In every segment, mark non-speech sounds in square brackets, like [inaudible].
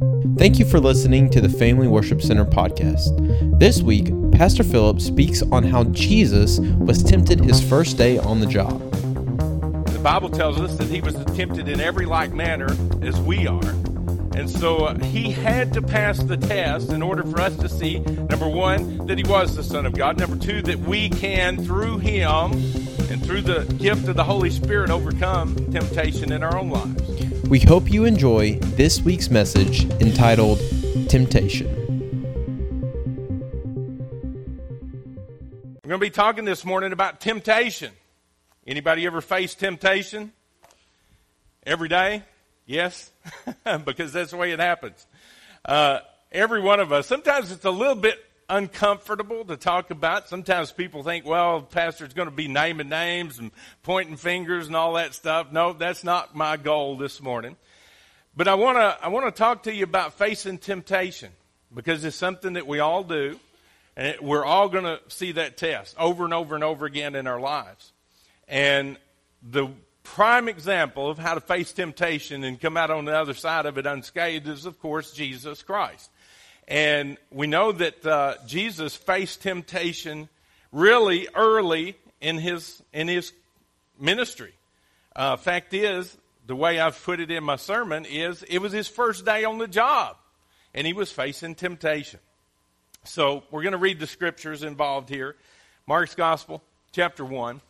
Thank you for listening to the Family Worship Center podcast. This week, Pastor Philip speaks on how Jesus was tempted his first day on the job. The Bible tells us that he was tempted in every like manner as we are. And so uh, he had to pass the test in order for us to see, number one, that he was the Son of God. Number two, that we can, through him and through the gift of the Holy Spirit, overcome temptation in our own lives. We hope you enjoy this week's message entitled Temptation. We're going to be talking this morning about temptation. Anybody ever face temptation? Every day? Yes? [laughs] because that's the way it happens. Uh, every one of us. Sometimes it's a little bit uncomfortable to talk about. Sometimes people think, well, pastor's going to be naming names and pointing fingers and all that stuff. No, that's not my goal this morning. But I want to I want to talk to you about facing temptation because it's something that we all do, and we're all going to see that test over and over and over again in our lives. And the prime example of how to face temptation and come out on the other side of it unscathed is, of course, Jesus Christ. And we know that uh, Jesus faced temptation really early in his in his ministry. Uh, fact is, the way I've put it in my sermon is, it was his first day on the job, and he was facing temptation. So we're going to read the scriptures involved here. Mark's Gospel, chapter one.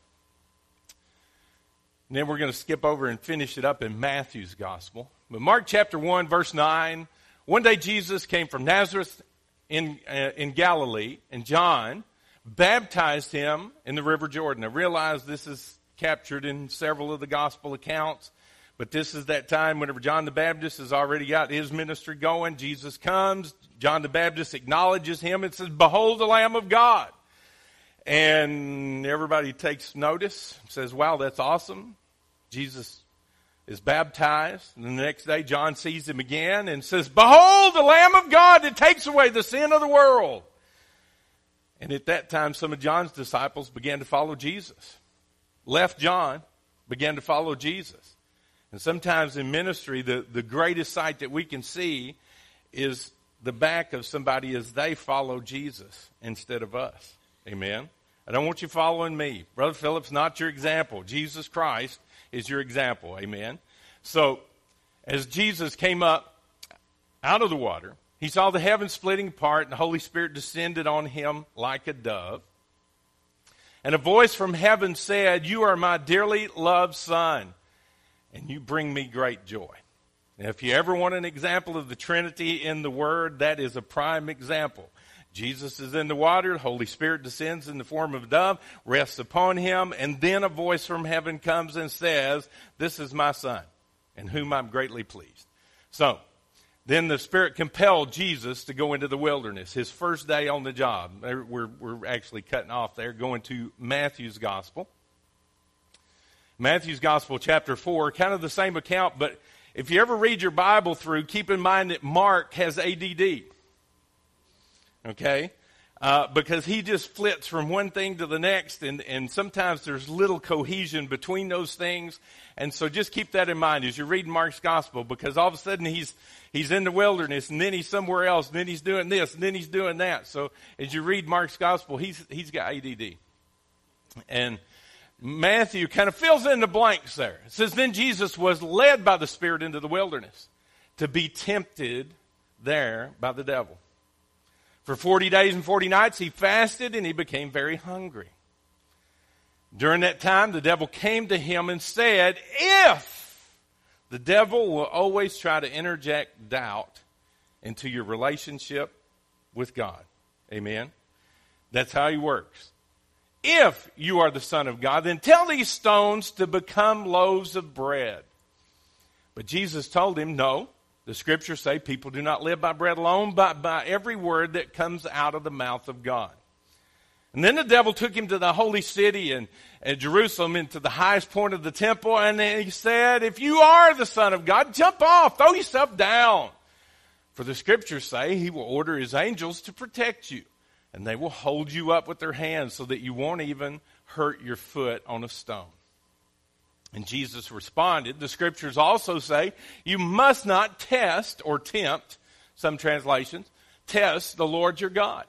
And then we're going to skip over and finish it up in Matthew's Gospel. But Mark chapter 1, verse 9 one day Jesus came from Nazareth in, uh, in Galilee, and John baptized him in the River Jordan. I realize this is captured in several of the gospel accounts, but this is that time whenever John the Baptist has already got his ministry going. Jesus comes, John the Baptist acknowledges him and says, Behold the Lamb of God. And everybody takes notice, says, Wow, that's awesome. Jesus is baptized. And the next day, John sees him again and says, Behold, the Lamb of God that takes away the sin of the world. And at that time, some of John's disciples began to follow Jesus. Left John, began to follow Jesus. And sometimes in ministry, the, the greatest sight that we can see is the back of somebody as they follow Jesus instead of us. Amen. I don't want you following me. Brother Philip's not your example. Jesus Christ is your example. Amen. So, as Jesus came up out of the water, he saw the heavens splitting apart, and the Holy Spirit descended on him like a dove. And a voice from heaven said, You are my dearly loved Son, and you bring me great joy. Now, if you ever want an example of the Trinity in the Word, that is a prime example. Jesus is in the water, the Holy Spirit descends in the form of a dove, rests upon him, and then a voice from heaven comes and says, This is my son, in whom I'm greatly pleased. So, then the Spirit compelled Jesus to go into the wilderness, his first day on the job. We're, we're actually cutting off there, going to Matthew's Gospel. Matthew's Gospel, chapter 4, kind of the same account, but if you ever read your Bible through, keep in mind that Mark has ADD okay? Uh, because he just flits from one thing to the next, and, and sometimes there's little cohesion between those things. And so just keep that in mind as you read Mark's gospel, because all of a sudden he's, he's in the wilderness, and then he's somewhere else, and then he's doing this, and then he's doing that. So as you read Mark's gospel, he's, he's got ADD. And Matthew kind of fills in the blanks there. It says, Then Jesus was led by the Spirit into the wilderness to be tempted there by the devil. For 40 days and 40 nights, he fasted and he became very hungry. During that time, the devil came to him and said, If the devil will always try to interject doubt into your relationship with God. Amen. That's how he works. If you are the Son of God, then tell these stones to become loaves of bread. But Jesus told him, No, the scriptures say people do not live by bread alone, but by every word that comes out of the mouth of God. And then the devil took him to the holy city and, and Jerusalem into the highest point of the temple, and he said, If you are the Son of God, jump off, throw yourself down. For the scriptures say he will order his angels to protect you, and they will hold you up with their hands so that you won't even hurt your foot on a stone. And Jesus responded. The scriptures also say you must not test or tempt, some translations, test the Lord your God.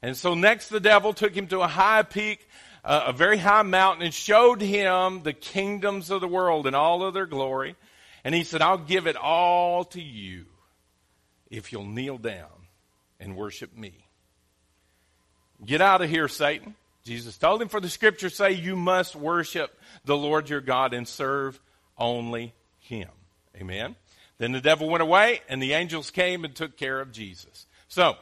And so next the devil took him to a high peak, uh, a very high mountain, and showed him the kingdoms of the world and all of their glory. And he said, I'll give it all to you if you'll kneel down and worship me. Get out of here, Satan. Jesus told him, for the scriptures say you must worship the Lord your God and serve only him. Amen. Then the devil went away and the angels came and took care of Jesus. So,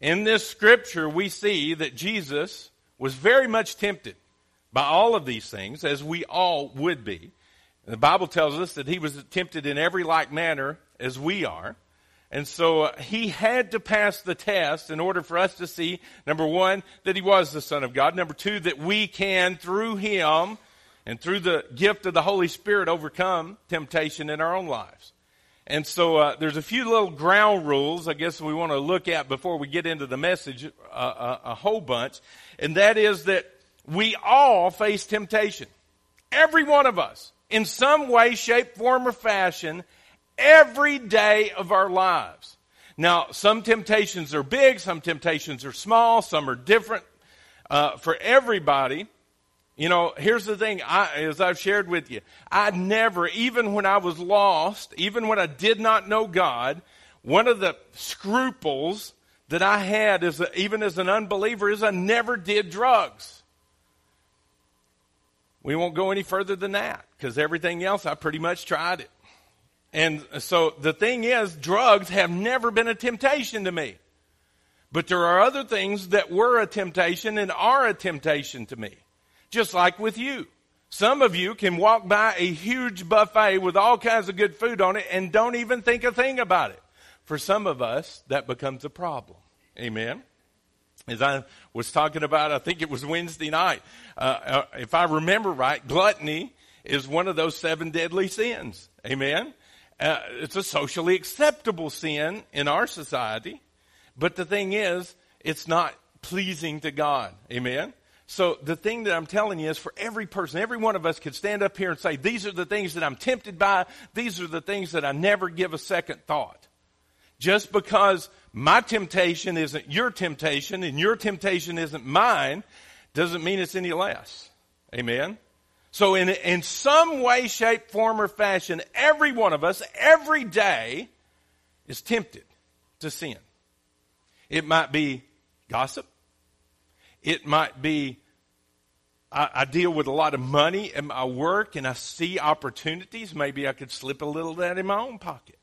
in this scripture, we see that Jesus was very much tempted by all of these things, as we all would be. The Bible tells us that he was tempted in every like manner as we are. And so uh, he had to pass the test in order for us to see, number one, that he was the Son of God. Number two, that we can, through him and through the gift of the Holy Spirit, overcome temptation in our own lives. And so uh, there's a few little ground rules I guess we want to look at before we get into the message, uh, uh, a whole bunch. And that is that we all face temptation. Every one of us, in some way, shape, form, or fashion, every day of our lives. Now, some temptations are big, some temptations are small, some are different uh, for everybody. You know, here's the thing, I, as I've shared with you, I never, even when I was lost, even when I did not know God, one of the scruples that I had, as a, even as an unbeliever, is I never did drugs. We won't go any further than that because everything else I pretty much tried it. And so the thing is, drugs have never been a temptation to me. But there are other things that were a temptation and are a temptation to me just like with you. Some of you can walk by a huge buffet with all kinds of good food on it and don't even think a thing about it. For some of us, that becomes a problem. Amen. As I was talking about, I think it was Wednesday night. Uh, uh, if I remember right, gluttony is one of those seven deadly sins. Amen. Uh, it's a socially acceptable sin in our society, but the thing is, it's not pleasing to God. Amen. So the thing that I'm telling you is for every person, every one of us could stand up here and say, these are the things that I'm tempted by. These are the things that I never give a second thought. Just because my temptation isn't your temptation and your temptation isn't mine doesn't mean it's any less. Amen. So in, in some way, shape, form, or fashion, every one of us, every day, is tempted to sin. It might be gossip. It might be I, I, deal with a lot of money in my work and I see opportunities. Maybe I could slip a little of that in my own pocket.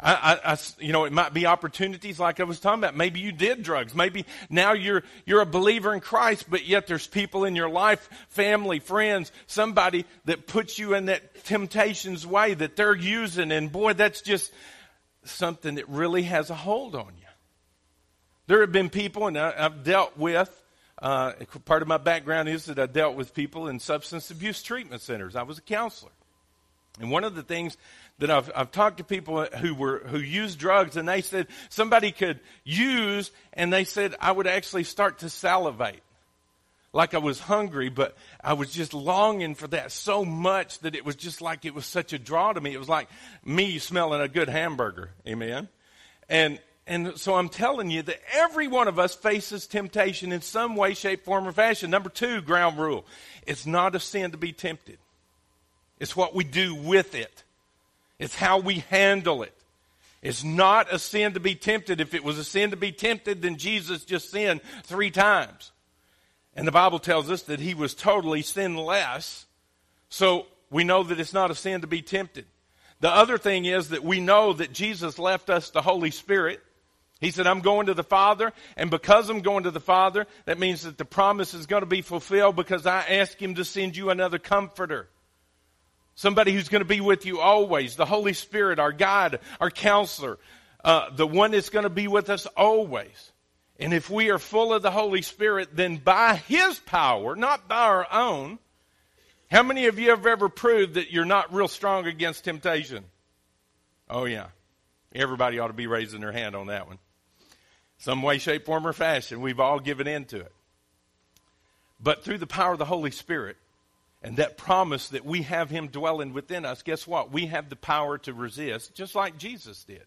I, I, you know, it might be opportunities like I was talking about. Maybe you did drugs. Maybe now you're, you're a believer in Christ, but yet there's people in your life, family, friends, somebody that puts you in that temptation's way that they're using. And boy, that's just something that really has a hold on you. There have been people, and I, I've dealt with uh, part of my background is that I dealt with people in substance abuse treatment centers. I was a counselor. And one of the things that I've, I've talked to people who were who used drugs, and they said somebody could use, and they said I would actually start to salivate, like I was hungry, but I was just longing for that so much that it was just like it was such a draw to me. It was like me smelling a good hamburger, amen. And and so I'm telling you that every one of us faces temptation in some way, shape, form, or fashion. Number two, ground rule. It's not a sin to be tempted. It's what we do with it. It's how we handle it. It's not a sin to be tempted. If it was a sin to be tempted, then Jesus just sinned three times. And the Bible tells us that he was totally sinless. So we know that it's not a sin to be tempted. The other thing is that we know that Jesus left us the Holy Spirit. He said, I'm going to the Father, and because I'm going to the Father, that means that the promise is going to be fulfilled because I ask Him to send you another comforter. Somebody who's going to be with you always. The Holy Spirit, our guide, our counselor, uh, the one that's going to be with us always. And if we are full of the Holy Spirit, then by His power, not by our own, how many of you have ever proved that you're not real strong against temptation? Oh, yeah. Everybody ought to be raising their hand on that one. Some way, shape, form, or fashion, we've all given in to it. But through the power of the Holy Spirit, and that promise that we have Him dwelling within us, guess what? We have the power to resist, just like Jesus did.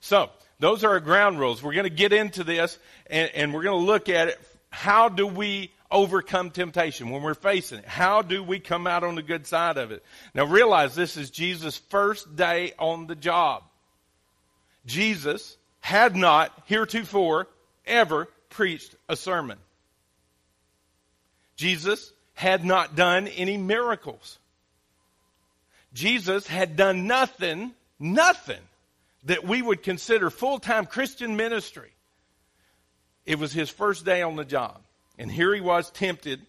So, those are our ground rules. We're going to get into this, and, and we're going to look at it. How do we overcome temptation when we're facing it? How do we come out on the good side of it? Now, realize this is Jesus' first day on the job. Jesus had not heretofore ever preached a sermon. Jesus had not done any miracles. Jesus had done nothing, nothing that we would consider full time Christian ministry. It was his first day on the job. And here he was tempted.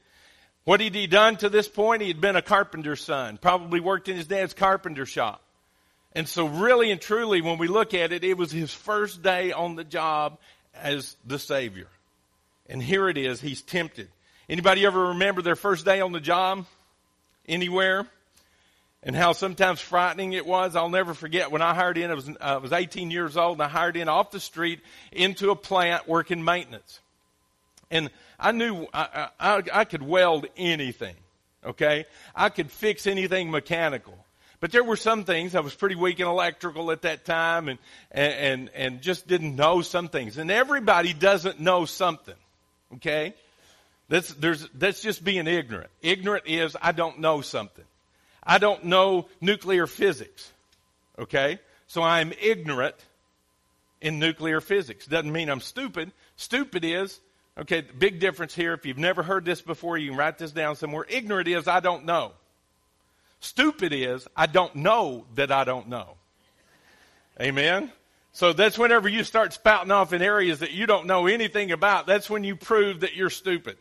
What had he done to this point? He had been a carpenter's son, probably worked in his dad's carpenter shop. And so, really and truly, when we look at it, it was his first day on the job as the Savior. And here it is, he's tempted. Anybody ever remember their first day on the job? Anywhere? And how sometimes frightening it was. I'll never forget when I hired in, I was, I was 18 years old, and I hired in off the street into a plant working maintenance. And I knew I, I, I could weld anything, okay? I could fix anything mechanical. But there were some things I was pretty weak in electrical at that time and, and, and just didn't know some things. And everybody doesn't know something. Okay? That's, there's, that's just being ignorant. Ignorant is I don't know something. I don't know nuclear physics. Okay? So I'm ignorant in nuclear physics. Doesn't mean I'm stupid. Stupid is, okay, big difference here. If you've never heard this before, you can write this down somewhere. Ignorant is I don't know. Stupid is, I don't know that I don't know. Amen? So that's whenever you start spouting off in areas that you don't know anything about, that's when you prove that you're stupid.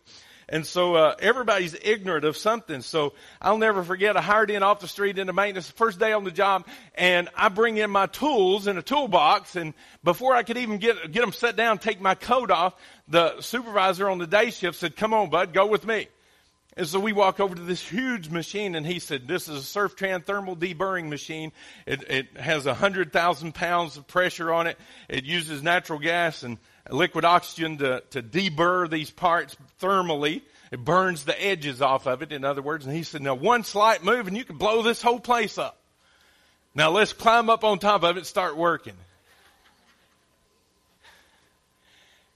And so uh, everybody's ignorant of something. So I'll never forget. I hired in off the street into maintenance first day on the job, and I bring in my tools in a toolbox. And before I could even get get them set down, take my coat off, the supervisor on the day shift said, "Come on, bud, go with me." And so we walk over to this huge machine, and he said, "This is a Surftran thermal deburring machine. It, it has a hundred thousand pounds of pressure on it. It uses natural gas and liquid oxygen to, to deburr these parts thermally. It burns the edges off of it, in other words. And he said, "Now one slight move, and you can blow this whole place up. Now let's climb up on top of it and start working."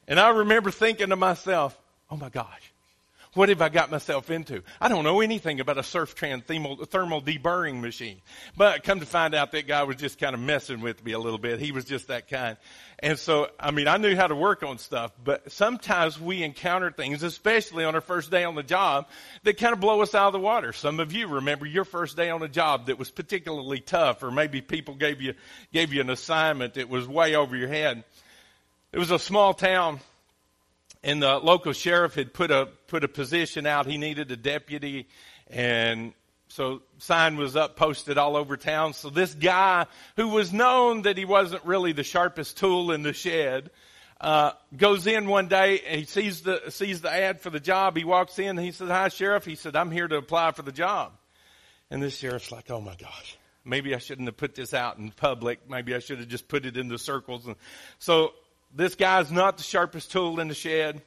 And I remember thinking to myself, "Oh my gosh." What have I got myself into? I don't know anything about a Surftran thermal, thermal deburring machine. But come to find out that guy was just kind of messing with me a little bit. He was just that kind. And so, I mean, I knew how to work on stuff, but sometimes we encounter things, especially on our first day on the job, that kind of blow us out of the water. Some of you remember your first day on a job that was particularly tough, or maybe people gave you, gave you an assignment that was way over your head. It was a small town and the local sheriff had put a put a position out. He needed a deputy, and so sign was up posted all over town. So this guy, who was known that he wasn't really the sharpest tool in the shed, uh, goes in one day. And he sees the sees the ad for the job. He walks in. he says, "Hi, sheriff." He said, "I'm here to apply for the job." And this sheriff's like, "Oh my gosh." Maybe I shouldn't have put this out in public. Maybe I should have just put it in the circles. And so this guy's not the sharpest tool in the shed.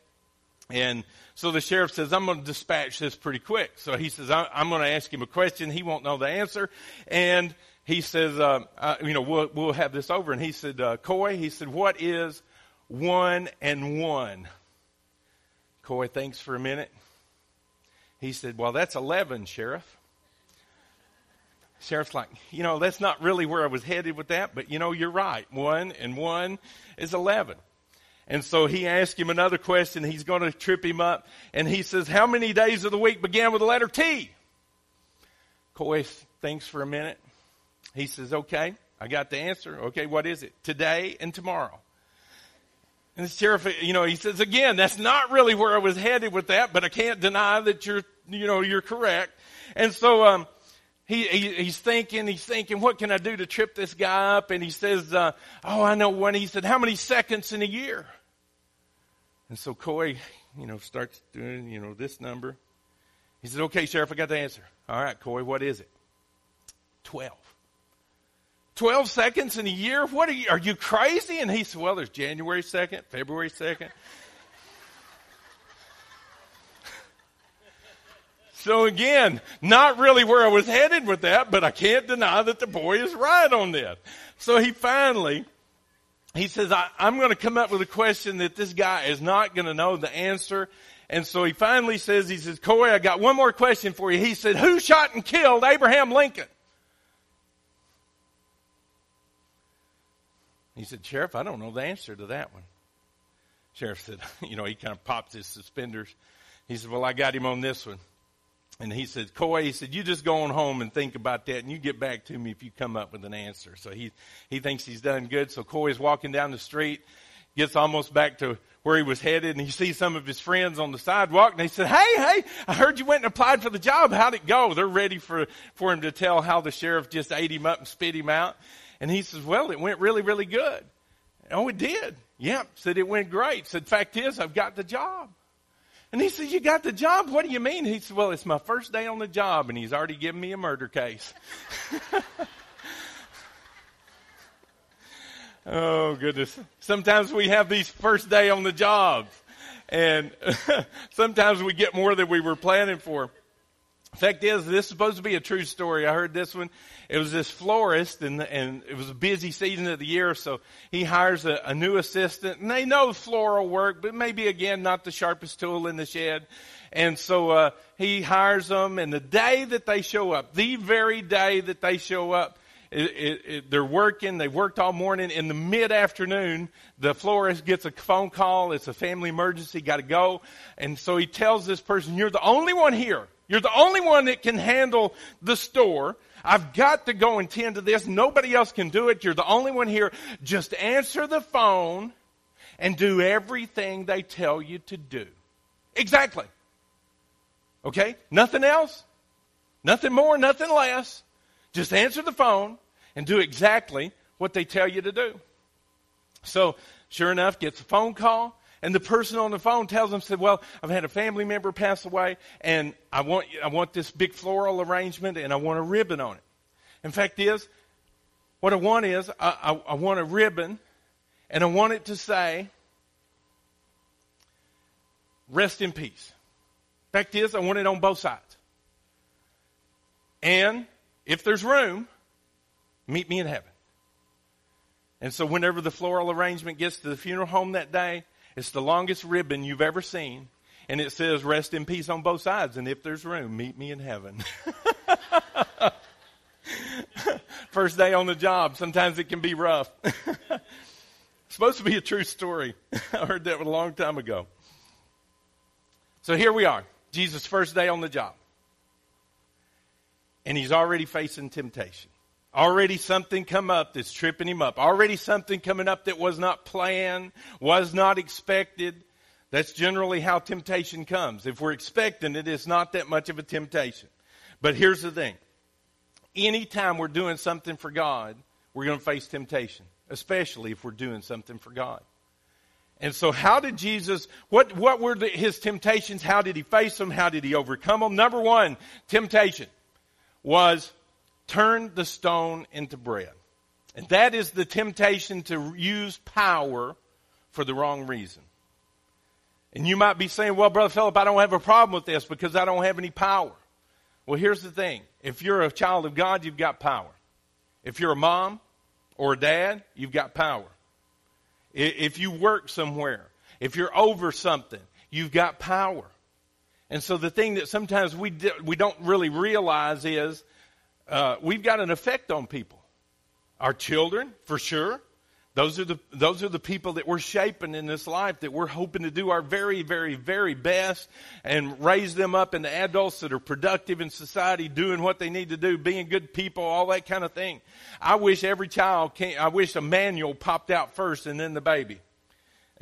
And so the sheriff says, I'm going to dispatch this pretty quick. So he says, I'm going to ask him a question. He won't know the answer. And he says, uh, uh, you know, we'll, we'll have this over. And he said, uh, Coy, he said, what is one and one? Coy thinks for a minute. He said, well, that's 11, Sheriff. Sheriff's like, you know, that's not really where I was headed with that, but you know, you're right. One and one is 11. And so he asked him another question. He's going to trip him up. And he says, how many days of the week began with the letter T? Coy thinks for a minute. He says, okay, I got the answer. Okay, what is it? Today and tomorrow. And the sheriff, you know, he says, again, that's not really where I was headed with that, but I can't deny that you're, you know, you're correct. And so, um, he, he, he's thinking, he's thinking, what can I do to trip this guy up? And he says, uh, oh, I know one. He said, how many seconds in a year? And so Coy, you know, starts doing, you know, this number. He says, okay, Sheriff, I got the answer. All right, Coy, what is it? 12. 12 seconds in a year? What are you, are you crazy? And he said, well, there's January 2nd, February 2nd. So again, not really where I was headed with that, but I can't deny that the boy is right on this. So he finally, he says, I, am going to come up with a question that this guy is not going to know the answer. And so he finally says, he says, Coy, I got one more question for you. He said, who shot and killed Abraham Lincoln? He said, Sheriff, I don't know the answer to that one. Sheriff said, [laughs] you know, he kind of pops his suspenders. He said, well, I got him on this one. And he said, Coy, he said, you just go on home and think about that and you get back to me if you come up with an answer. So he, he thinks he's done good. So Coy is walking down the street, gets almost back to where he was headed and he sees some of his friends on the sidewalk and they said, Hey, hey, I heard you went and applied for the job. How'd it go? They're ready for, for him to tell how the sheriff just ate him up and spit him out. And he says, well, it went really, really good. Oh, it did. Yep. Said it went great. Said, fact is, I've got the job. And he said, you got the job? What do you mean? He said, well, it's my first day on the job and he's already given me a murder case. [laughs] oh, goodness. Sometimes we have these first day on the jobs and [laughs] sometimes we get more than we were planning for. Fact is, this is supposed to be a true story. I heard this one. It was this florist, and and it was a busy season of the year, so he hires a, a new assistant, and they know floral work, but maybe again not the sharpest tool in the shed. And so uh, he hires them, and the day that they show up, the very day that they show up, it, it, it, they're working. They've worked all morning. In the mid afternoon, the florist gets a phone call. It's a family emergency. Got to go. And so he tells this person, "You're the only one here. You're the only one that can handle the store. I've got to go and tend to this. Nobody else can do it. You're the only one here. Just answer the phone and do everything they tell you to do. Exactly. Okay? Nothing else. Nothing more, nothing less. Just answer the phone and do exactly what they tell you to do. So, sure enough, gets a phone call. And the person on the phone tells them, said, well, I've had a family member pass away and I want, I want this big floral arrangement and I want a ribbon on it. In fact is, what I want is, I, I, I want a ribbon and I want it to say, rest in peace. Fact is, I want it on both sides. And if there's room, meet me in heaven. And so whenever the floral arrangement gets to the funeral home that day, it's the longest ribbon you've ever seen. And it says, rest in peace on both sides. And if there's room, meet me in heaven. [laughs] First day on the job. Sometimes it can be rough. [laughs] supposed to be a true story. [laughs] I heard that a long time ago. So here we are. Jesus' first day on the job. And he's already facing temptation. Already something come up that's tripping him up. Already something coming up that was not planned, was not expected. That's generally how temptation comes. If we're expecting it, it's not that much of a temptation. But here's the thing. Anytime we're doing something for God, we're going to face temptation, especially if we're doing something for God. And so how did Jesus, what, what were the, his temptations? How did he face them? How did he overcome them? Number one, temptation was turn the stone into bread. And that is the temptation to use power for the wrong reason. And you might be saying, well, Brother Philip, I don't have a problem with this because I don't have any power. Well, here's the thing. If you're a child of God, you've got power. If you're a mom or a dad, you've got power. If you work somewhere, if you're over something, you've got power. And so the thing that sometimes we, we don't really realize is uh, we've got an effect on people. Our children, for sure. Those are the those are the people that we're shaping in this life that we're hoping to do our very, very, very best and raise them up into adults that are productive in society, doing what they need to do, being good people, all that kind of thing. I wish every child came, I wish a manual popped out first and then the baby.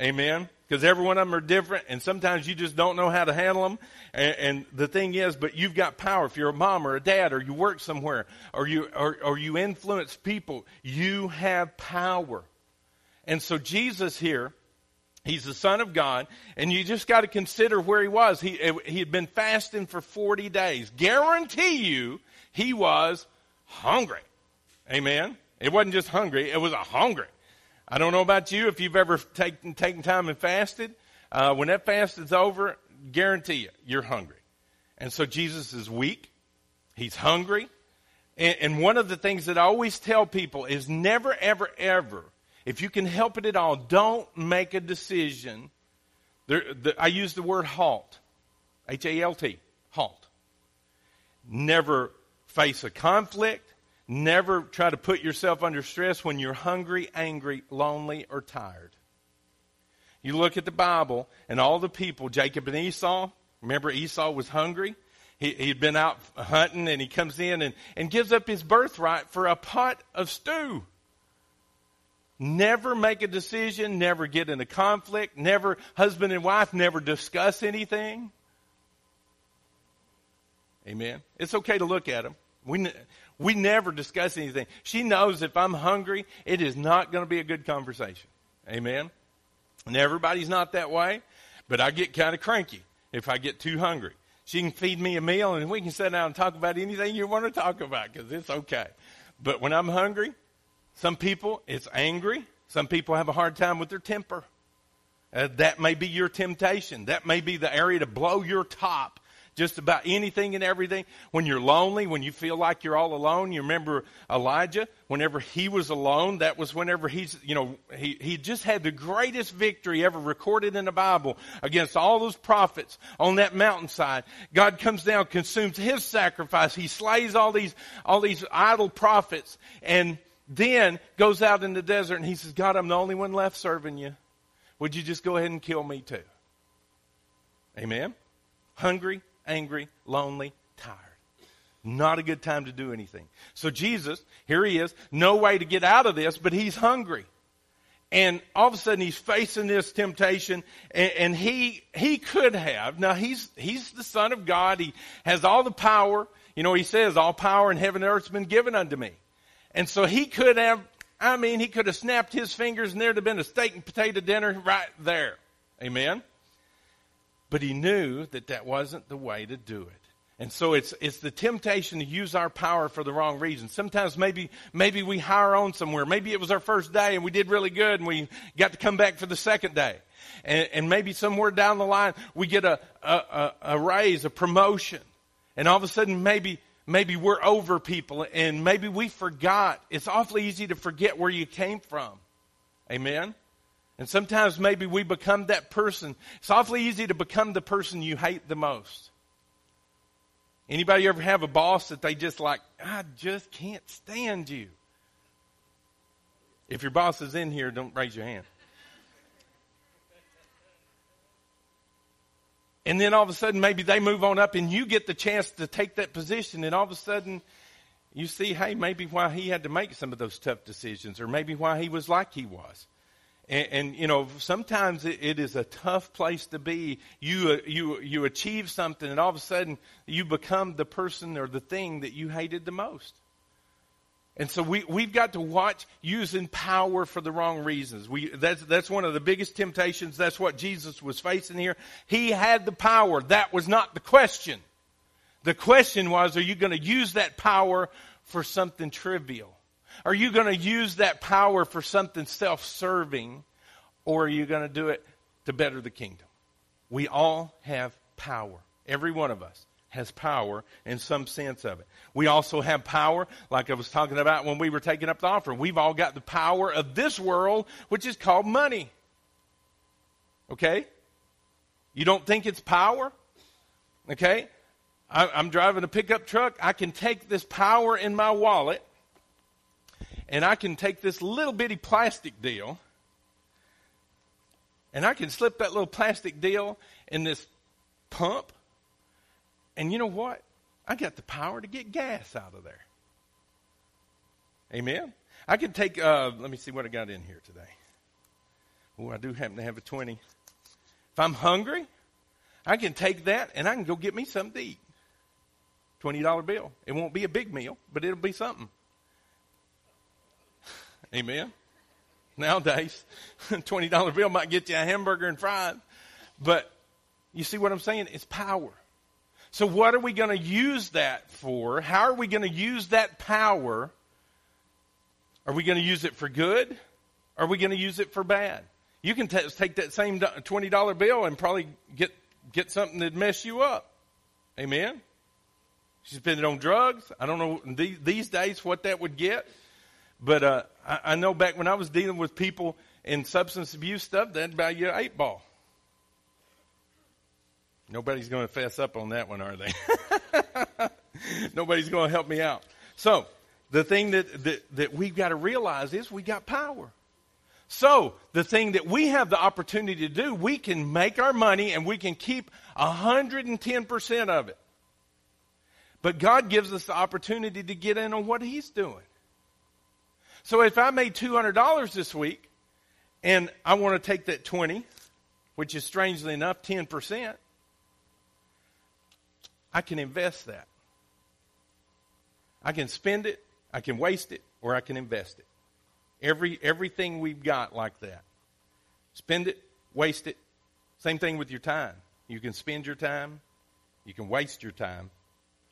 Amen because every one of them are different, and sometimes you just don't know how to handle them. And, and, the thing is, but you've got power. If you're a mom or a dad, or you work somewhere, or you or, or you influence people, you have power. And so Jesus here, he's the Son of God, and you just got to consider where he was. He eh, he had been fasting for forty days. Guarantee you, he was hungry. Amen. It wasn't just hungry; it was a hungry. I don't know about you if you've ever taken, taken time and fasted. Uh, when that fast is over, guarantee you, you're hungry. And so Jesus is weak. He's hungry. And, and one of the things that I always tell people is never, ever, ever, if you can help it at all, don't make a decision. There, the, I use the word halt. H A L T. Halt. Never face a conflict. Never try to put yourself under stress when you're hungry, angry, lonely, or tired. You look at the Bible and all the people, Jacob and Esau, remember Esau was hungry? He, he'd been out hunting and he comes in and, and gives up his birthright for a pot of stew. Never make a decision, never get in a conflict, never, husband and wife, never discuss anything. Amen. It's okay to look at them. We, we never discuss anything. She knows if I'm hungry, it is not going to be a good conversation. Amen. And everybody's not that way, but I get kind of cranky if I get too hungry. She can feed me a meal and we can sit down and talk about anything you want to talk about because it's okay. But when I'm hungry, some people, it's angry. Some people have a hard time with their temper. Uh, that may be your temptation. That may be the area to blow your top just about anything and everything. When you're lonely, when you feel like you're all alone, you remember Elijah, whenever he was alone, that was whenever he's, you know, he, he just had the greatest victory ever recorded in the Bible against all those prophets on that mountainside. God comes down, consumes his sacrifice. He slays all these, all these idol prophets and then goes out in the desert and he says, God, I'm the only one left serving you. Would you just go ahead and kill me too? Amen. Hungry, angry, lonely, tired. Not a good time to do anything. So Jesus, here he is, no way to get out of this, but he's hungry. And all of a sudden he's facing this temptation and, and, he, he could have, now he's, he's the son of God. He has all the power. You know, he says all power in heaven and earth has been given unto me. And so he could have, I mean, he could have snapped his fingers and there'd have been a steak and potato dinner right there. Amen. But he knew that that wasn't the way to do it. And so it's, it's the temptation to use our power for the wrong reason. Sometimes maybe, maybe we hire on somewhere. Maybe it was our first day and we did really good and we got to come back for the second day. And, and maybe somewhere down the line we get a, a, a raise, a promotion. And all of a sudden maybe, maybe we're over people and maybe we forgot. It's awfully easy to forget where you came from. Amen? And sometimes maybe we become that person. It's awfully easy to become the person you hate the most. Anybody ever have a boss that they just like, I just can't stand you? If your boss is in here, don't raise your hand. And then all of a sudden, maybe they move on up and you get the chance to take that position. And all of a sudden, you see, hey, maybe why he had to make some of those tough decisions, or maybe why he was like he was. And, and, you know, sometimes it, it is a tough place to be. You, uh, you, you achieve something and all of a sudden you become the person or the thing that you hated the most. And so we, we've got to watch using power for the wrong reasons. We, that's, that's one of the biggest temptations. That's what Jesus was facing here. He had the power. That was not the question. The question was, are you going to use that power for something trivial? Are you going to use that power for something self serving, or are you going to do it to better the kingdom? We all have power. Every one of us has power in some sense of it. We also have power, like I was talking about when we were taking up the offering. We've all got the power of this world, which is called money. Okay? You don't think it's power? Okay? I, am driving a pickup truck. I can take this power in my wallet and I can take this little bitty plastic deal and I can slip that little plastic deal in this pump. And you know what? I got the power to get gas out of there. Amen. I can take, uh, let me see what I got in here today. Oh, I do happen to have a 20. If I'm hungry, I can take that and I can go get me something to eat. $20 bill. It won't be a big meal, but it'll be something. Amen. Nowadays, [laughs] $20 bill might get you a hamburger and fries. But you see what I'm saying? It's power. So what are we going to use that for? How are we going to use that power? Are we going to use it for good? Are we going to use it for bad? You can t- take that same $20 bill and probably get, get something that mess you up. Amen. She spend it on drugs. I don't know these, these days what that would get, but uh, I, I know back when I was dealing with people in substance abuse stuff, that'd buy you an eight ball. Nobody's going to fess up on that one, are they? [laughs] Nobody's going to help me out. So, the thing that, that, that we've got to realize is we got power. So, the thing that we have the opportunity to do, we can make our money and we can keep 110% of it. But God gives us the opportunity to get in on what He's doing. So if I made $200 this week and I want to take that 20, which is strangely enough 10%, I can invest that. I can spend it, I can waste it, or I can invest it. Every everything we've got like that. Spend it, waste it. Same thing with your time. You can spend your time, you can waste your time.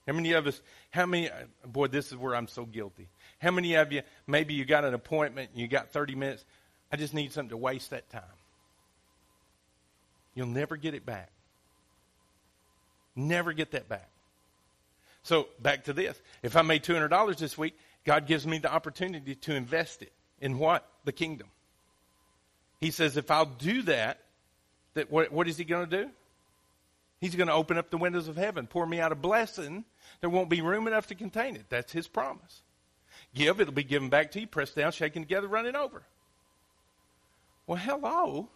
How many of us, how many, boy, this is where I'm so guilty. How many of you, maybe you got an appointment and you got 30 minutes, I just need something to waste that time. You'll never get it back. Never get that back. So back to this. If I made $200 this week, God gives me the opportunity to invest it in what? The kingdom. He says, if I'll do that, that what, what is he going to do? He's going to open up the windows of heaven, pour me out a blessing. There won't be room enough to contain it. That's his promise. Give, it'll be given back to you, pressed down, shaken together, running over. Well, hello.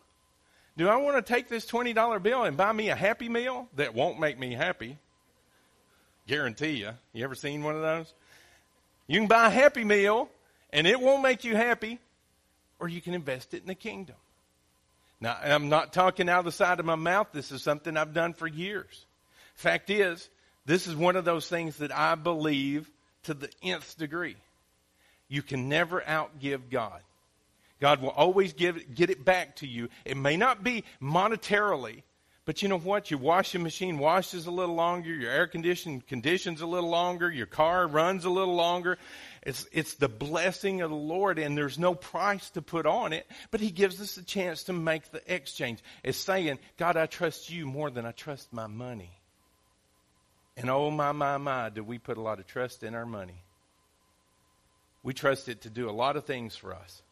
Do I want to take this $20 bill and buy me a happy meal that won't make me happy? Guarantee you. You ever seen one of those? You can buy a happy meal and it won't make you happy, or you can invest it in the kingdom. Now, I'm not talking out of the side of my mouth. This is something I've done for years. Fact is, this is one of those things that I believe to the nth degree. You can never outgive God. God will always give get it back to you. It may not be monetarily, but you know what? Your washing machine washes a little longer, your air conditioning conditions a little longer, your car runs a little longer. It's, it's the blessing of the Lord, and there's no price to put on it, but He gives us a chance to make the exchange. It's saying, God, I trust you more than I trust my money. And oh, my, my, my, do we put a lot of trust in our money? We trust it to do a lot of things for us.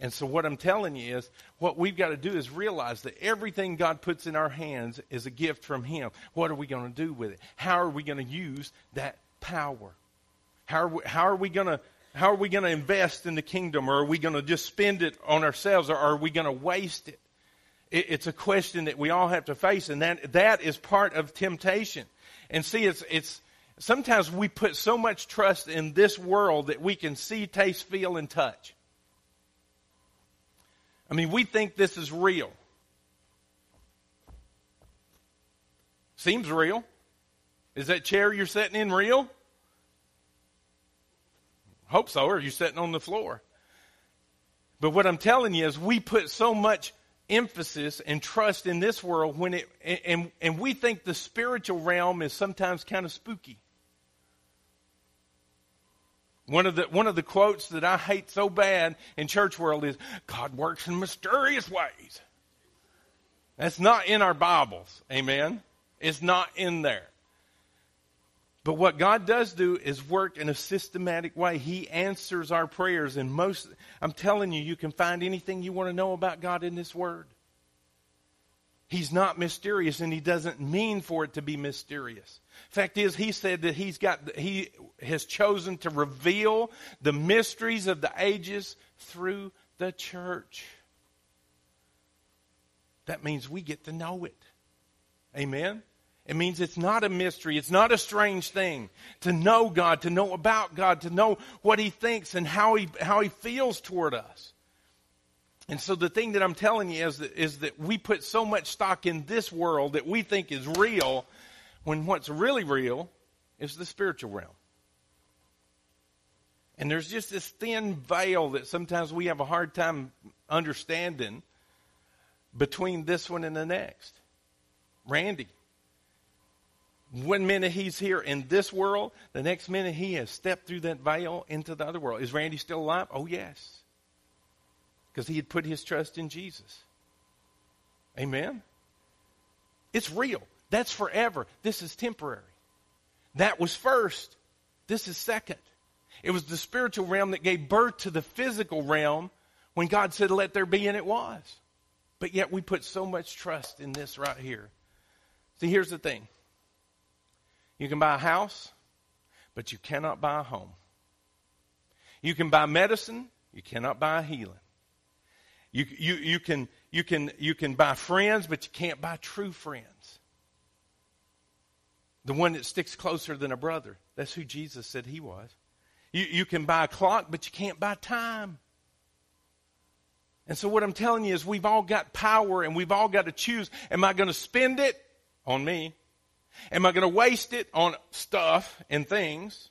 And so, what I'm telling you is, what we've got to do is realize that everything God puts in our hands is a gift from Him. What are we going to do with it? How are we going to use that power? How are we, how are we going to how are we going to invest in the kingdom, or are we going to just spend it on ourselves, or are we going to waste it? it? It's a question that we all have to face, and that that is part of temptation. And see, it's it's sometimes we put so much trust in this world that we can see, taste, feel, and touch. I mean, we think this is real. Seems real. Is that chair you're sitting in real? Hope so, or you're sitting on the floor. But what I'm telling you is we put so much emphasis and trust in this world when it and and we think the spiritual realm is sometimes kind of spooky. One of the one of the quotes that I hate so bad in church world is God works in mysterious ways. That's not in our Bibles. Amen. It's not in there. But what God does do is work in a systematic way. He answers our prayers and most I'm telling you you can find anything you want to know about God in this word. He's not mysterious and he doesn't mean for it to be mysterious. Fact is, he said that he's got, he has chosen to reveal the mysteries of the ages through the church. That means we get to know it. Amen? It means it's not a mystery. It's not a strange thing to know God, to know about God, to know what He thinks and how He, how he feels toward us. And so the thing that I'm telling you is that, is that we put so much stock in this world that we think is real when what's really real is the spiritual realm. And there's just this thin veil that sometimes we have a hard time understanding between this one and the next. Randy. One minute he's here in this world, the next minute he has stepped through that veil into the other world. Is Randy still alive? Oh, yes. Because he had put his trust in Jesus. Amen? It's real. That's forever. This is temporary. That was first. This is second. It was the spiritual realm that gave birth to the physical realm when God said, let there be, and it was. But yet we put so much trust in this right here. See, here's the thing you can buy a house, but you cannot buy a home. You can buy medicine, you cannot buy healing. You, you, you, can, you, can, you can buy friends, but you can't buy true friends. The one that sticks closer than a brother. That's who Jesus said he was. You, you can buy a clock, but you can't buy time. And so, what I'm telling you is, we've all got power and we've all got to choose. Am I going to spend it on me? Am I going to waste it on stuff and things?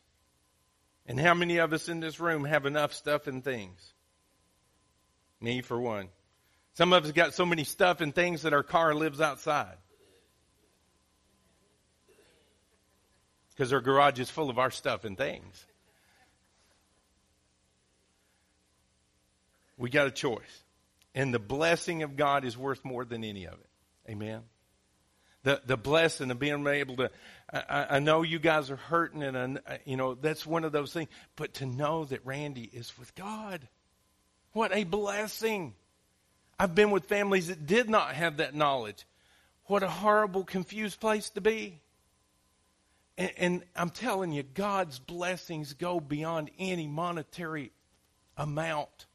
And how many of us in this room have enough stuff and things? Me, for one. Some of us got so many stuff and things that our car lives outside. Because our garage is full of our stuff and things. We got a choice. And the blessing of God is worth more than any of it. Amen. The, the blessing of being able to, I, I know you guys are hurting and, uh, you know, that's one of those things, but to know that Randy is with God. What a blessing. I've been with families that did not have that knowledge. What a horrible, confused place to be. And, and I'm telling you, God's blessings go beyond any monetary amount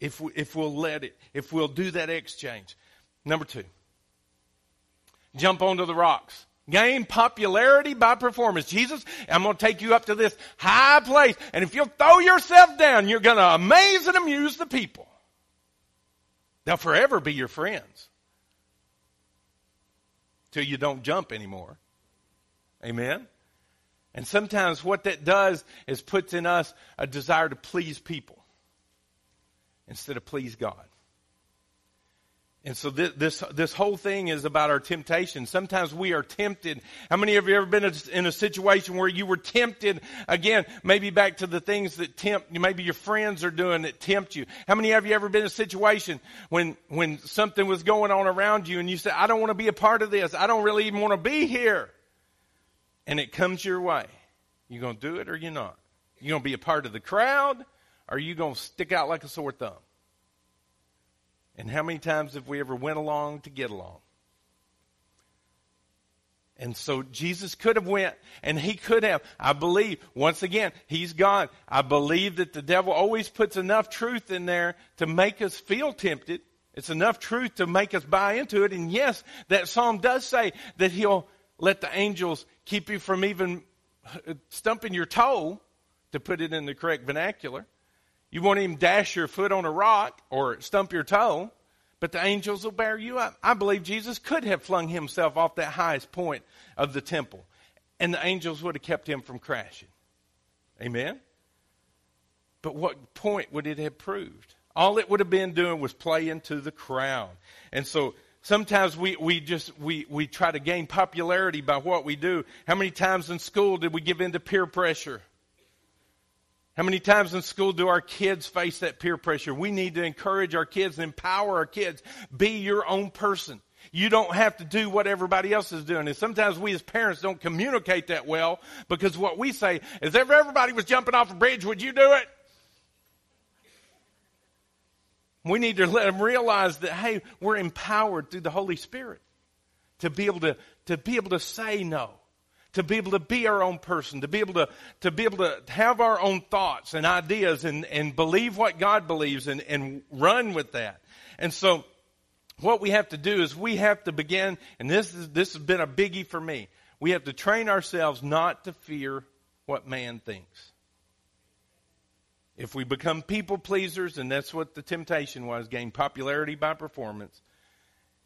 if, we, if we'll let it, if we'll do that exchange. Number two, jump onto the rocks. Gain popularity by performance. Jesus, I'm going to take you up to this high place. And if you'll throw yourself down, you're going to amaze and amuse the people. They'll forever be your friends. Till you don't jump anymore. Amen? And sometimes what that does is puts in us a desire to please people instead of please God. And so this, this, this whole thing is about our temptation. Sometimes we are tempted. How many of you ever been in a situation where you were tempted again, maybe back to the things that tempt, you. maybe your friends are doing that tempt you. How many of you ever been in a situation when, when something was going on around you and you said, I don't want to be a part of this. I don't really even want to be here. And it comes your way. You going to do it or you not? You going to be a part of the crowd or you going to stick out like a sore thumb? And how many times have we ever went along to get along? And so Jesus could have went and he could have. I believe, once again, he's God. I believe that the devil always puts enough truth in there to make us feel tempted. It's enough truth to make us buy into it. And yes, that psalm does say that he'll let the angels keep you from even stumping your toe, to put it in the correct vernacular. You won't even dash your foot on a rock or stump your toe, but the angels will bear you up. I believe Jesus could have flung himself off that highest point of the temple, and the angels would have kept him from crashing. Amen? But what point would it have proved? All it would have been doing was playing to the crowd. And so sometimes we, we just we, we try to gain popularity by what we do. How many times in school did we give in to peer pressure? How many times in school do our kids face that peer pressure? We need to encourage our kids and empower our kids. Be your own person. You don't have to do what everybody else is doing. And sometimes we as parents don't communicate that well because what we say is if everybody was jumping off a bridge, would you do it? We need to let them realize that, hey, we're empowered through the Holy Spirit to be able to, to be able to say no to be able to be our own person, to be able to, to be able to have our own thoughts and ideas and, and believe what God believes and, and run with that. And so what we have to do is we have to begin, and this is, this has been a biggie for me. We have to train ourselves not to fear what man thinks. If we become people pleasers, and that's what the temptation was, gain popularity by performance.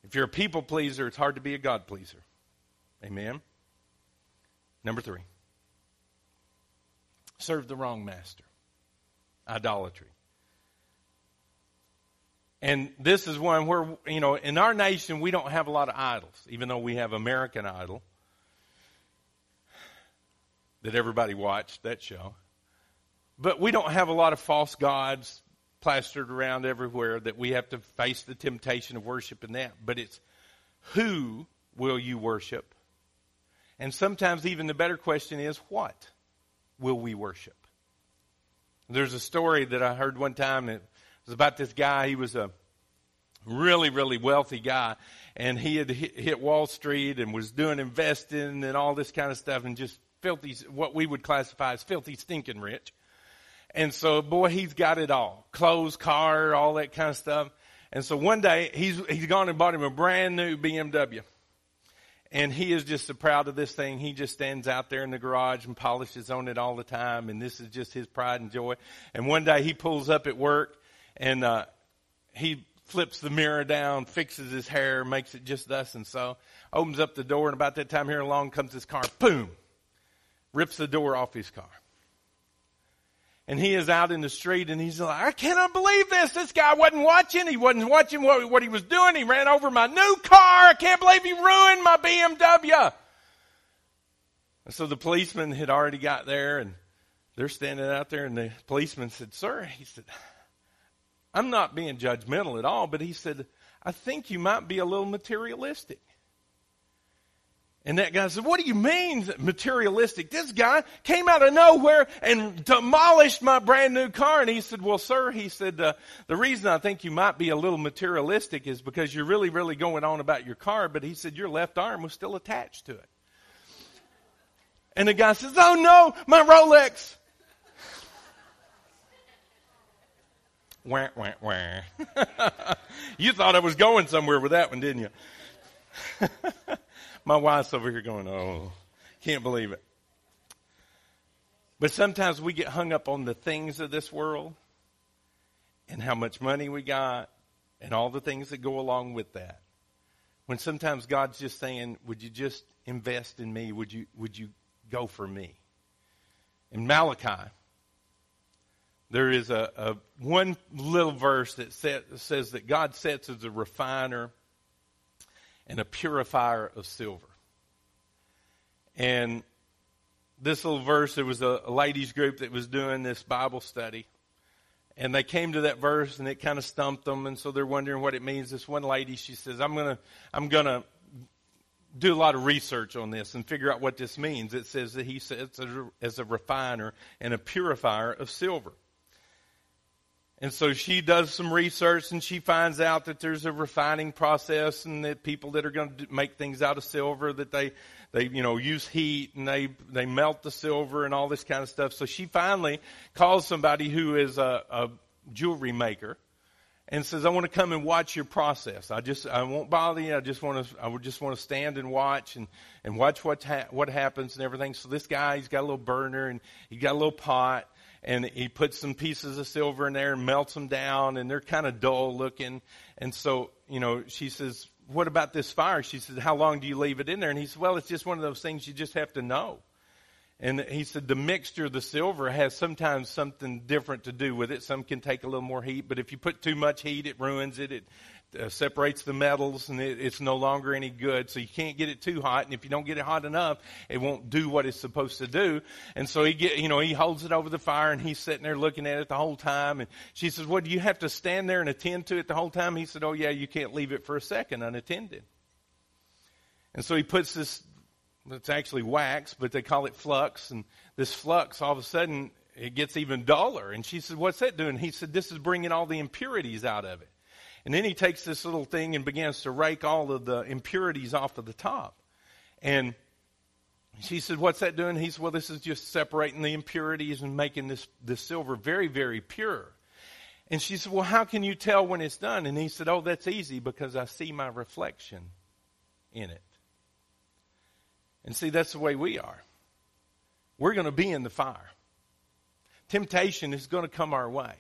If you're a people pleaser, it's hard to be a God pleaser. Amen. Number three, serve the wrong master. Idolatry. And this is one where, you know, in our nation, we don't have a lot of idols, even though we have American Idol that everybody watched, that show. But we don't have a lot of false gods plastered around everywhere that we have to face the temptation of worshiping that. But it's who will you worship And sometimes even the better question is, what will we worship? There's a story that I heard one time. It was about this guy. He was a really, really wealthy guy. And he had hit Wall Street and was doing investing and all this kind of stuff and just filthy, what we would classify as filthy, stinking rich. And so, boy, he's got it all. Clothes, car, all that kind of stuff. And so one day, he's, he's gone and bought him a brand new BMW. And he is just so proud of this thing. He just stands out there in the garage and polishes on it all the time. And this is just his pride and joy. And one day he pulls up at work and, uh, he flips the mirror down, fixes his hair, makes it just thus and so, opens up the door, and about that time here along comes his car, boom, rips the door off his car. And he is out in the street and he's like, I cannot believe this. This guy wasn't watching. He wasn't watching what, what he was doing. He ran over my new car. I can't believe he ruined my BMW. And so the policeman had already got there and they're standing out there and the policeman said, sir, he said, I'm not being judgmental at all, but he said, I think you might be a little materialistic. And that guy said, What do you mean materialistic? This guy came out of nowhere and demolished my brand new car. And he said, Well, sir, he said, uh, The reason I think you might be a little materialistic is because you're really, really going on about your car. But he said, Your left arm was still attached to it. And the guy says, Oh no, my Rolex. wah, wah, wah. [laughs] you thought I was going somewhere with that one, didn't you? [laughs] My wife's over here going, oh, can't believe it. But sometimes we get hung up on the things of this world and how much money we got and all the things that go along with that. When sometimes God's just saying, would you just invest in me? Would you, would you go for me? In Malachi, there is a, a one little verse that set, says that God sets as a refiner and a purifier of silver. And this little verse, there was a, a ladies group that was doing this Bible study. And they came to that verse and it kind of stumped them. And so they're wondering what it means. This one lady, she says, I'm going to, I'm going to do a lot of research on this and figure out what this means. It says that he sits as a refiner and a purifier of silver. And so she does some research and she finds out that there's a refining process and that people that are going to make things out of silver that they, they, you know, use heat and they, they melt the silver and all this kind of stuff. So she finally calls somebody who is a, a jewelry maker and says, I want to come and watch your process. I just, I won't bother you. I just want to, I would just want to stand and watch and, and watch what, ha- what happens and everything. So this guy, he's got a little burner and he got a little pot and he puts some pieces of silver in there and melts them down and they're kind of dull looking. And so, you know, she says, what about this fire? She says, how long do you leave it in there? And he said, well, it's just one of those things you just have to know. And he said the mixture of the silver has sometimes something different to do with it. Some can take a little more heat, but if you put too much heat, it ruins it. It uh, separates the metals and it, it's no longer any good. So you can't get it too hot. And if you don't get it hot enough, it won't do what it's supposed to do. And so he get, you know, he holds it over the fire and he's sitting there looking at it the whole time. And she says, well, do you have to stand there and attend to it the whole time? He said, oh yeah, you can't leave it for a second unattended. And so he puts this, it's actually wax, but they call it flux. And this flux, all of a sudden, it gets even duller. And she said, what's that doing? He said, this is bringing all the impurities out of it. And then he takes this little thing and begins to rake all of the impurities off of the top. And she said, What's that doing? He said, Well, this is just separating the impurities and making this, this silver very, very pure. And she said, Well, how can you tell when it's done? And he said, Oh, that's easy because I see my reflection in it. And see, that's the way we are. We're going to be in the fire. Temptation is going to come our way.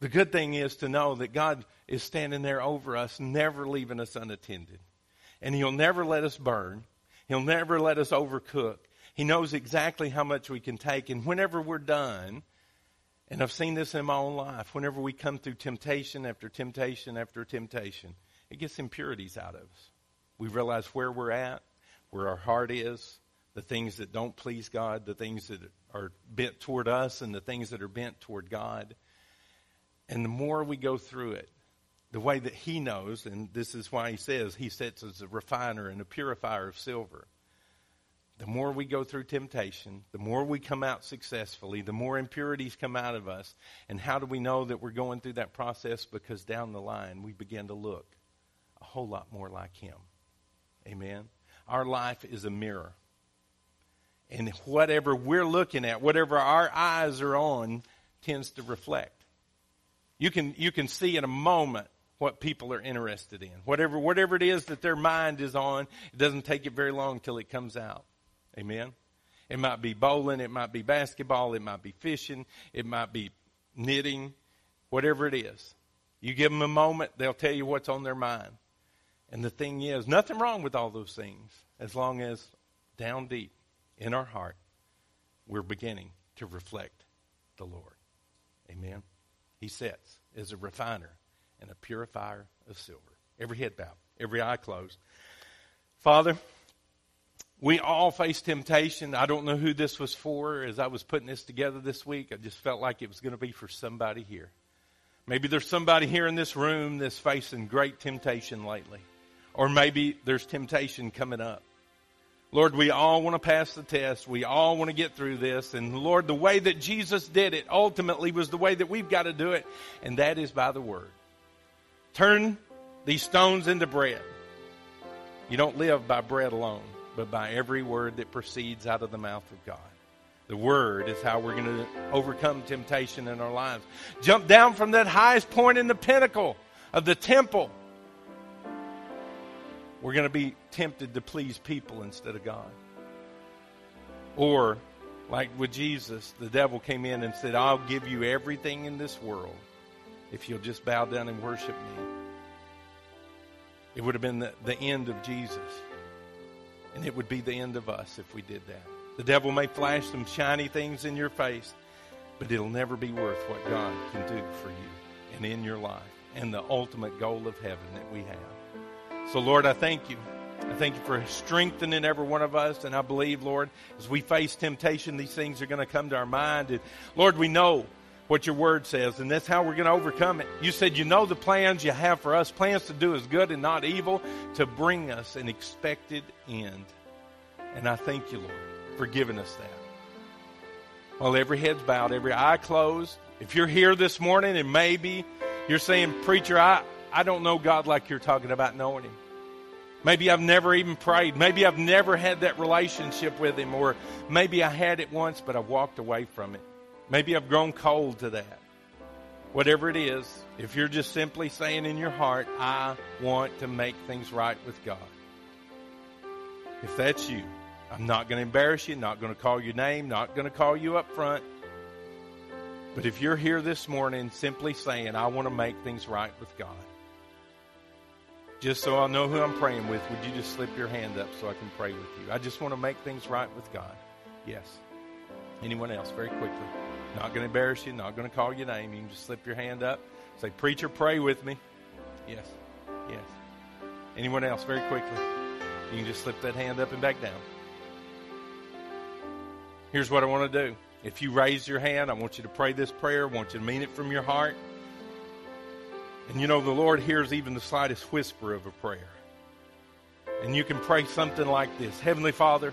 The good thing is to know that God is standing there over us, never leaving us unattended. And He'll never let us burn. He'll never let us overcook. He knows exactly how much we can take. And whenever we're done, and I've seen this in my own life, whenever we come through temptation after temptation after temptation, it gets impurities out of us. We realize where we're at, where our heart is, the things that don't please God, the things that are bent toward us, and the things that are bent toward God. And the more we go through it, the way that he knows, and this is why he says he sits as a refiner and a purifier of silver. the more we go through temptation, the more we come out successfully, the more impurities come out of us. And how do we know that we're going through that process? Because down the line, we begin to look a whole lot more like Him. Amen. Our life is a mirror. And whatever we're looking at, whatever our eyes are on, tends to reflect. You can, you can see in a moment what people are interested in. Whatever, whatever it is that their mind is on, it doesn't take it very long until it comes out. Amen. It might be bowling, it might be basketball, it might be fishing, it might be knitting, whatever it is. You give them a moment, they'll tell you what's on their mind. And the thing is, nothing wrong with all those things as long as down deep in our heart we're beginning to reflect the Lord. Amen. He sets as a refiner and a purifier of silver. Every head bowed, every eye closed. Father, we all face temptation. I don't know who this was for. As I was putting this together this week, I just felt like it was going to be for somebody here. Maybe there's somebody here in this room that's facing great temptation lately. Or maybe there's temptation coming up. Lord, we all want to pass the test. We all want to get through this. And Lord, the way that Jesus did it ultimately was the way that we've got to do it, and that is by the Word. Turn these stones into bread. You don't live by bread alone, but by every word that proceeds out of the mouth of God. The Word is how we're going to overcome temptation in our lives. Jump down from that highest point in the pinnacle of the temple we're going to be tempted to please people instead of God. Or, like with Jesus, the devil came in and said, I'll give you everything in this world if you'll just bow down and worship me. It would have been the, the end of Jesus. And it would be the end of us if we did that. The devil may flash some shiny things in your face, but it'll never be worth what God can do for you and in your life and the ultimate goal of heaven that we have. So, Lord, I thank you. I thank you for strengthening every one of us. And I believe, Lord, as we face temptation, these things are going to come to our mind. And Lord, we know what your word says, and that's how we're going to overcome it. You said you know the plans you have for us, plans to do us good and not evil, to bring us an expected end. And I thank you, Lord, for giving us that. While every head's bowed, every eye closed, if you're here this morning and maybe you're saying, Preacher, I, I don't know God like you're talking about knowing Him. Maybe I've never even prayed. Maybe I've never had that relationship with Him, or maybe I had it once, but I've walked away from it. Maybe I've grown cold to that. Whatever it is, if you're just simply saying in your heart, I want to make things right with God. If that's you, I'm not going to embarrass you, not going to call your name, not going to call you up front. But if you're here this morning simply saying, I want to make things right with God, just so I know who I'm praying with, would you just slip your hand up so I can pray with you? I just want to make things right with God. Yes. Anyone else? Very quickly. Not going to embarrass you, not going to call your name. You can just slip your hand up. Say, Preacher, pray with me. Yes. Yes. Anyone else? Very quickly. You can just slip that hand up and back down. Here's what I want to do. If you raise your hand, I want you to pray this prayer. I want you to mean it from your heart. And you know, the Lord hears even the slightest whisper of a prayer. And you can pray something like this Heavenly Father,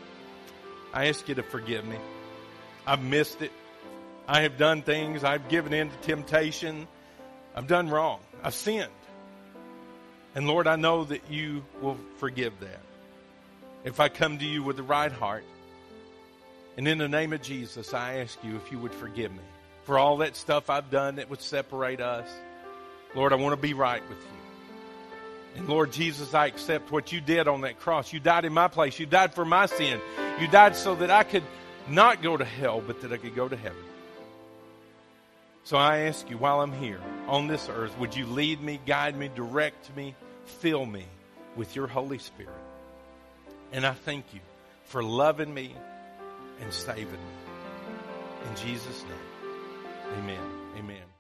I ask you to forgive me. I've missed it. I have done things. I've given in to temptation. I've done wrong. I've sinned. And Lord, I know that you will forgive that. If I come to you with the right heart. And in the name of Jesus, I ask you if you would forgive me for all that stuff I've done that would separate us. Lord, I want to be right with you. And Lord Jesus, I accept what you did on that cross. You died in my place. You died for my sin. You died so that I could not go to hell, but that I could go to heaven. So I ask you, while I'm here on this earth, would you lead me, guide me, direct me, fill me with your Holy Spirit? And I thank you for loving me and saving me. In Jesus' name, amen. Amen.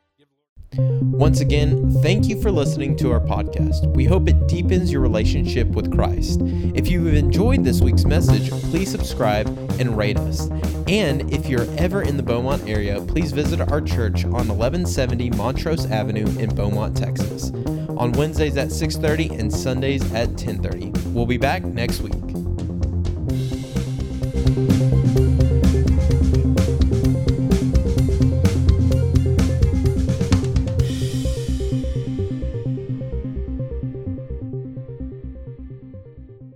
Once again, thank you for listening to our podcast. We hope it deepens your relationship with Christ. If you have enjoyed this week's message, please subscribe and rate us. And if you're ever in the Beaumont area, please visit our church on 1170 Montrose Avenue in Beaumont, Texas. On Wednesdays at 6:30 and Sundays at 10:30. We'll be back next week.